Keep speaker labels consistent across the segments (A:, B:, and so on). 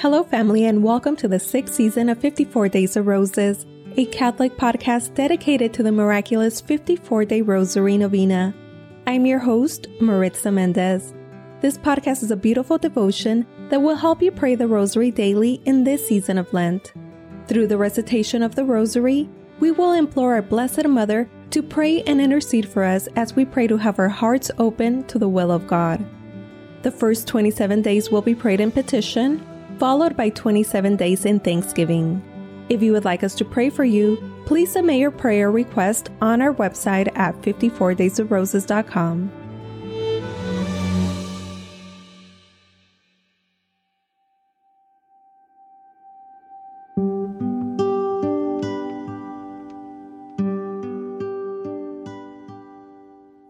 A: Hello, family, and welcome to the sixth season of 54 Days of Roses, a Catholic podcast dedicated to the miraculous 54 day Rosary Novena. I'm your host, Maritza Mendez. This podcast is a beautiful devotion that will help you pray the Rosary daily in this season of Lent. Through the recitation of the Rosary, we will implore our Blessed Mother to pray and intercede for us as we pray to have our hearts open to the will of God. The first 27 days will be prayed in petition followed by 27 days in Thanksgiving. If you would like us to pray for you, please submit your prayer request on our website at 54daysofroses.com.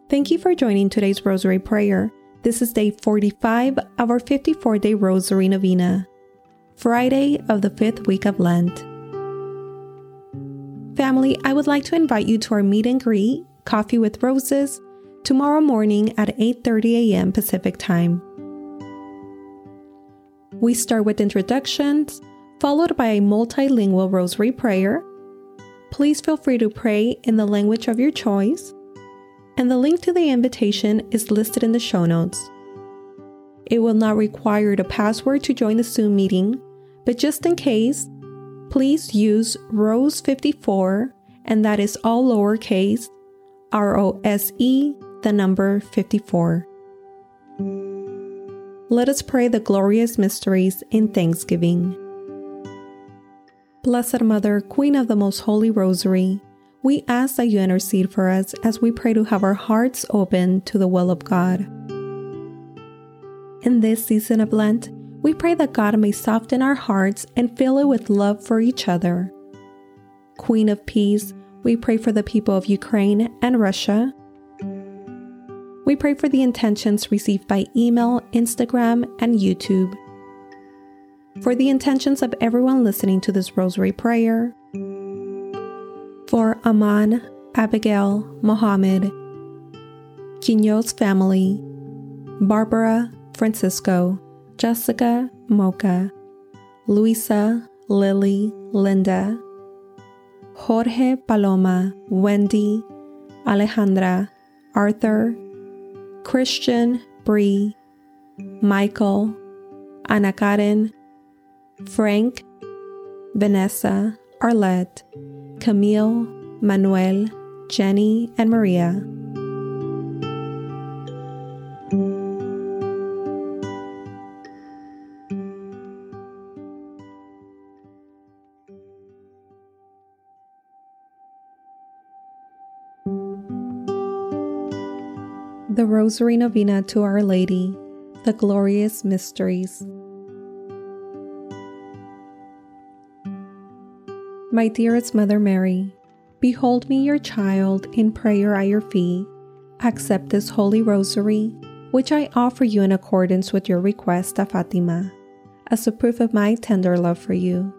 A: Thank you for joining today's Rosary Prayer. This is day 45 of our 54 day Rosary Novena. Friday of the fifth week of Lent. Family, I would like to invite you to our meet and greet, Coffee with Roses, tomorrow morning at 8:30 a.m. Pacific Time. We start with introductions, followed by a multilingual rosary prayer. Please feel free to pray in the language of your choice, and the link to the invitation is listed in the show notes. It will not require the password to join the Zoom meeting, but just in case, please use Rose54, and that is all lowercase, R O S E, the number 54. Let us pray the glorious mysteries in thanksgiving. Blessed Mother, Queen of the Most Holy Rosary, we ask that you intercede for us as we pray to have our hearts open to the will of God. In this season of Lent, we pray that God may soften our hearts and fill it with love for each other. Queen of Peace, we pray for the people of Ukraine and Russia. We pray for the intentions received by email, Instagram, and YouTube. For the intentions of everyone listening to this rosary prayer. For Aman, Abigail, Mohammed, Quino's family, Barbara, Francisco, Jessica, Mocha, Luisa, Lily, Linda, Jorge, Paloma, Wendy, Alejandra, Arthur, Christian, Bree, Michael, Ana Karen, Frank, Vanessa, Arlette, Camille, Manuel, Jenny, and Maria. Rosary Novena to Our Lady, the Glorious Mysteries. My dearest Mother Mary, behold me your child in prayer at your feet. Accept this holy rosary, which I offer you in accordance with your request of Fatima, as a proof of my tender love for you,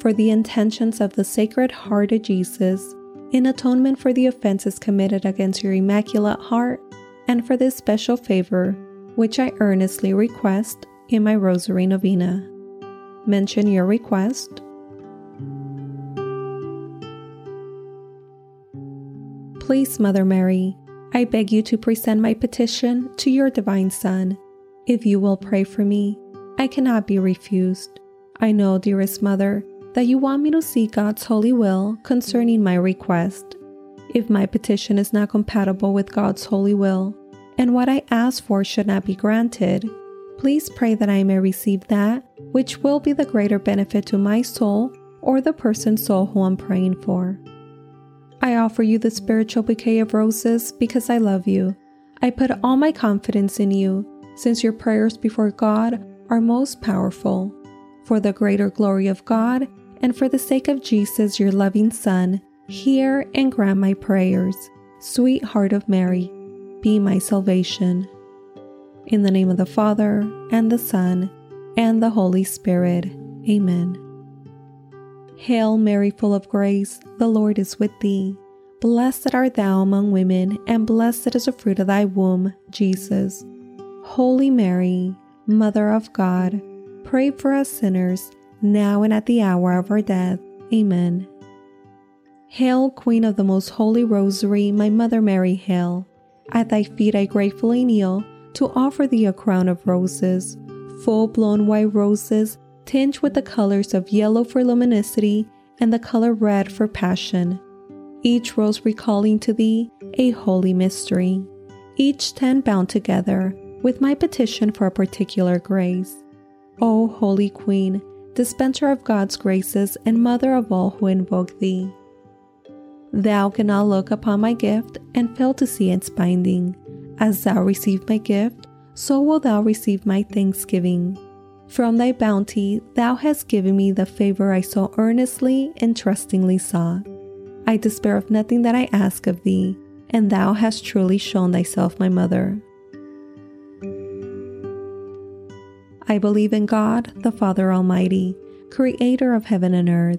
A: for the intentions of the Sacred Heart of Jesus, in atonement for the offenses committed against your Immaculate Heart and for this special favor, which I earnestly request in my Rosary Novena. Mention your request. Please, Mother Mary, I beg you to present my petition to your Divine Son. If you will pray for me, I cannot be refused. I know, dearest Mother, that you want me to seek God's holy will concerning my request. If my petition is not compatible with God's holy will, and what I ask for should not be granted, please pray that I may receive that which will be the greater benefit to my soul or the person's soul who I'm praying for. I offer you the spiritual bouquet of roses because I love you. I put all my confidence in you, since your prayers before God are most powerful. For the greater glory of God and for the sake of Jesus, your loving Son, Hear and grant my prayers. Sweet Heart of Mary, be my salvation. In the name of the Father, and the Son, and the Holy Spirit. Amen. Hail Mary, full of grace, the Lord is with thee. Blessed art thou among women, and blessed is the fruit of thy womb, Jesus. Holy Mary, Mother of God, pray for us sinners, now and at the hour of our death. Amen. Hail, Queen of the Most Holy Rosary, my Mother Mary, hail. At thy feet I gratefully kneel to offer thee a crown of roses, full blown white roses, tinged with the colors of yellow for luminosity and the color red for passion. Each rose recalling to thee a holy mystery, each ten bound together with my petition for a particular grace. O Holy Queen, dispenser of God's graces and mother of all who invoke thee. Thou cannot look upon my gift and fail to see its binding. As thou receive my gift, so will thou receive my thanksgiving. From thy bounty, thou hast given me the favor I so earnestly and trustingly sought. I despair of nothing that I ask of thee, and thou hast truly shown thyself my mother. I believe in God, the Father Almighty, creator of heaven and earth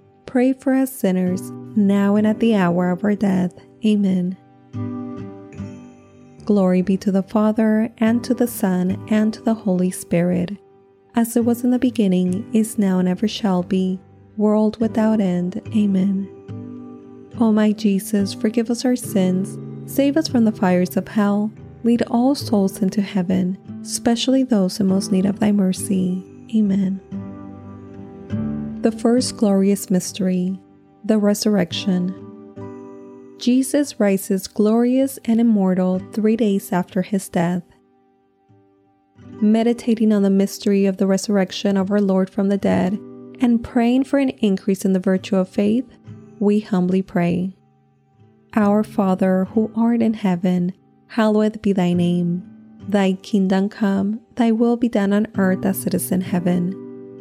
A: Pray for us sinners, now and at the hour of our death. Amen. Glory be to the Father, and to the Son, and to the Holy Spirit, as it was in the beginning, is now, and ever shall be, world without end. Amen. O my Jesus, forgive us our sins, save us from the fires of hell, lead all souls into heaven, especially those in most need of thy mercy. Amen. The first glorious mystery, the resurrection. Jesus rises glorious and immortal three days after his death. Meditating on the mystery of the resurrection of our Lord from the dead and praying for an increase in the virtue of faith, we humbly pray. Our Father, who art in heaven, hallowed be thy name. Thy kingdom come, thy will be done on earth as it is in heaven.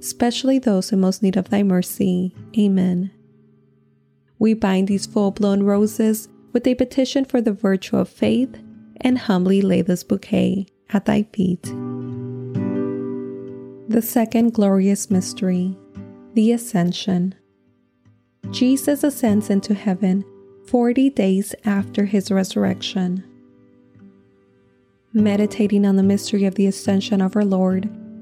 A: especially those in most need of thy mercy. Amen. We bind these full blown roses with a petition for the virtue of faith and humbly lay this bouquet at thy feet. The second glorious mystery, the Ascension. Jesus ascends into heaven 40 days after his resurrection. Meditating on the mystery of the ascension of our Lord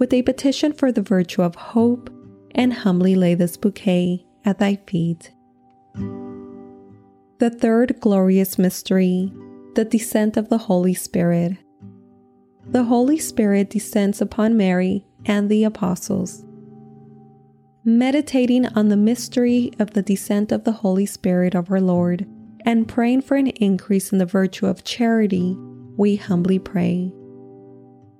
A: with a petition for the virtue of hope and humbly lay this bouquet at thy feet. The third glorious mystery, the descent of the Holy Spirit. The Holy Spirit descends upon Mary and the apostles. Meditating on the mystery of the descent of the Holy Spirit of our Lord and praying for an increase in the virtue of charity, we humbly pray.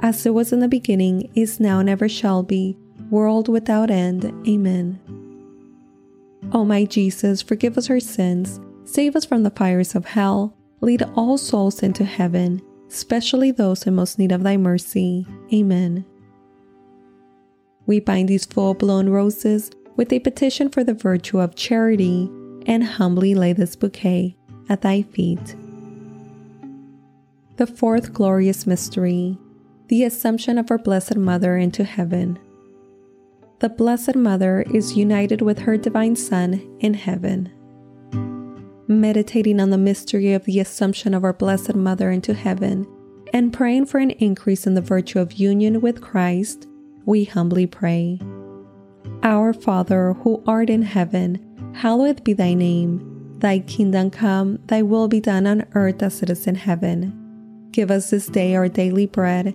A: as it was in the beginning, is now, and ever shall be, world without end. Amen. O my Jesus, forgive us our sins, save us from the fires of hell, lead all souls into heaven, especially those in most need of thy mercy. Amen. We bind these full blown roses with a petition for the virtue of charity and humbly lay this bouquet at thy feet. The fourth glorious mystery, the Assumption of our Blessed Mother into heaven. The Blessed Mother is united with her Divine Son in heaven. Meditating on the mystery of the Assumption of our Blessed Mother into heaven and praying for an increase in the virtue of union with Christ, we humbly pray. Our Father, who art in heaven, hallowed be thy name. Thy kingdom come, thy will be done on earth as it is in heaven. Give us this day our daily bread,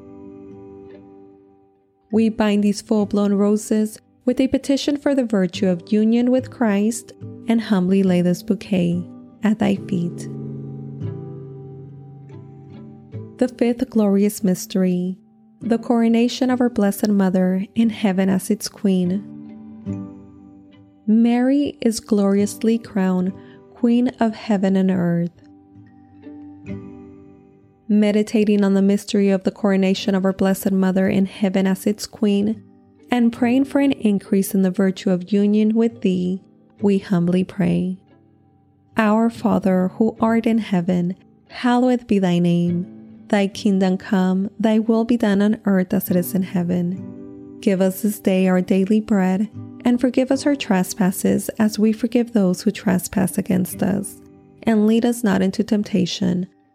A: We bind these full blown roses with a petition for the virtue of union with Christ and humbly lay this bouquet at thy feet. The fifth glorious mystery, the coronation of our Blessed Mother in heaven as its Queen. Mary is gloriously crowned Queen of heaven and earth. Meditating on the mystery of the coronation of our Blessed Mother in heaven as its Queen, and praying for an increase in the virtue of union with Thee, we humbly pray. Our Father, who art in heaven, hallowed be thy name. Thy kingdom come, thy will be done on earth as it is in heaven. Give us this day our daily bread, and forgive us our trespasses as we forgive those who trespass against us. And lead us not into temptation,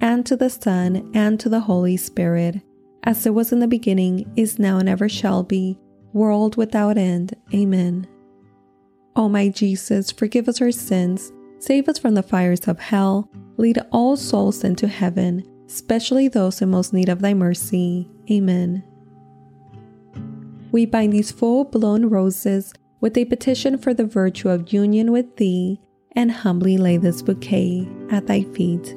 A: and to the Son, and to the Holy Spirit, as it was in the beginning, is now, and ever shall be, world without end. Amen. O my Jesus, forgive us our sins, save us from the fires of hell, lead all souls into heaven, especially those in most need of thy mercy. Amen. We bind these full blown roses with a petition for the virtue of union with thee, and humbly lay this bouquet at thy feet.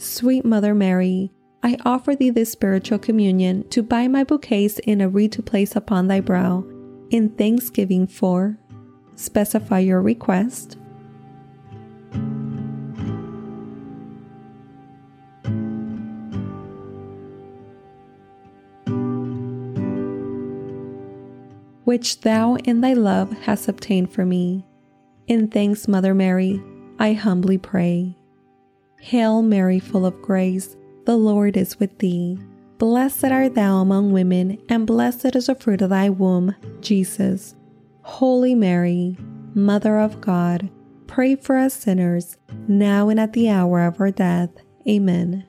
A: Sweet Mother Mary, I offer thee this spiritual communion to buy my bouquets in a wreath to place upon thy brow, in thanksgiving for. Specify your request. Which thou in thy love hast obtained for me. In thanks, Mother Mary, I humbly pray. Hail Mary, full of grace, the Lord is with thee. Blessed art thou among women, and blessed is the fruit of thy womb, Jesus. Holy Mary, Mother of God, pray for us sinners, now and at the hour of our death. Amen.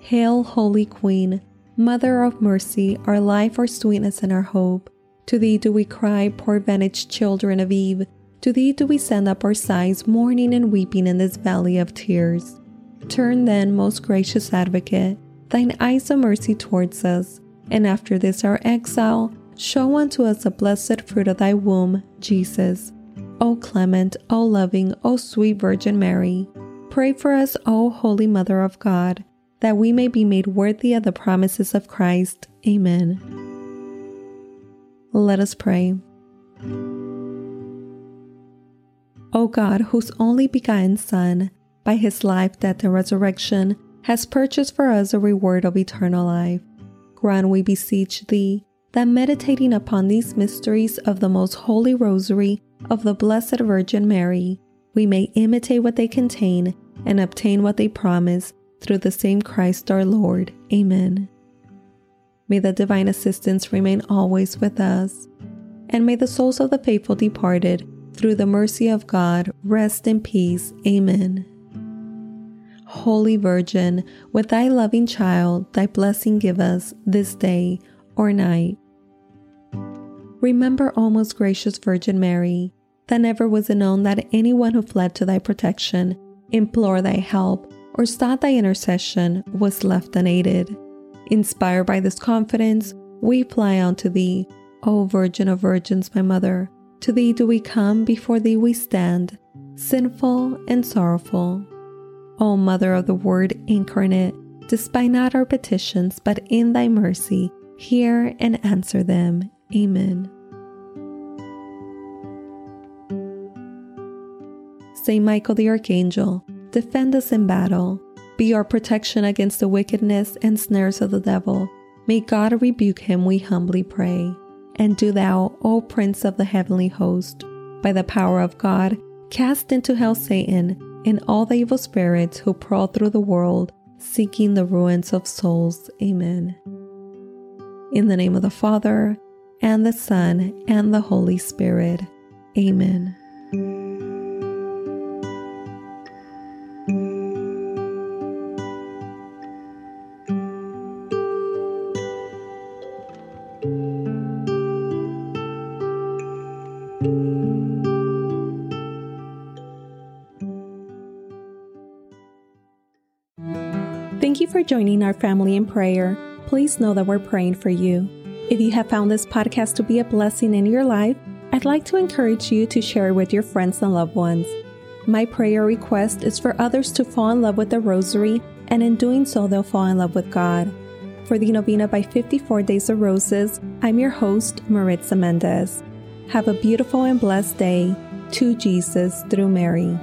A: Hail, Holy Queen, Mother of mercy, our life, our sweetness, and our hope. To thee do we cry, poor vanished children of Eve. To thee do we send up our sighs, mourning and weeping in this valley of tears. Turn then, most gracious advocate, thine eyes of mercy towards us, and after this our exile, show unto us the blessed fruit of thy womb, Jesus. O clement, O loving, O sweet Virgin Mary, pray for us, O Holy Mother of God that we may be made worthy of the promises of Christ. Amen. Let us pray. O God, whose only begotten Son, by his life, death, and resurrection, has purchased for us a reward of eternal life, grant, we beseech thee, that meditating upon these mysteries of the most holy rosary of the Blessed Virgin Mary, we may imitate what they contain and obtain what they promise through the same Christ our Lord. Amen. May the divine assistance remain always with us, and may the souls of the faithful departed, through the mercy of God, rest in peace. Amen. Holy Virgin, with thy loving child, thy blessing give us this day or night. Remember, O most gracious Virgin Mary, that never was it known that anyone who fled to thy protection, implored thy help, or sought thy intercession was left unaided. Inspired by this confidence, we fly unto thee, O Virgin of Virgins, my Mother. To thee do we come, before thee we stand, sinful and sorrowful. O Mother of the Word incarnate, despise not our petitions, but in thy mercy hear and answer them. Amen. Saint Michael the Archangel, Defend us in battle. Be our protection against the wickedness and snares of the devil. May God rebuke him, we humbly pray. And do thou, O Prince of the heavenly host, by the power of God, cast into hell Satan and all the evil spirits who prowl through the world, seeking the ruins of souls. Amen. In the name of the Father, and the Son, and the Holy Spirit. Amen. For joining our family in prayer. Please know that we're praying for you. If you have found this podcast to be a blessing in your life, I'd like to encourage you to share it with your friends and loved ones. My prayer request is for others to fall in love with the Rosary, and in doing so, they'll fall in love with God. For the Novena by 54 Days of Roses, I'm your host, Maritza Mendez. Have a beautiful and blessed day. To Jesus through Mary.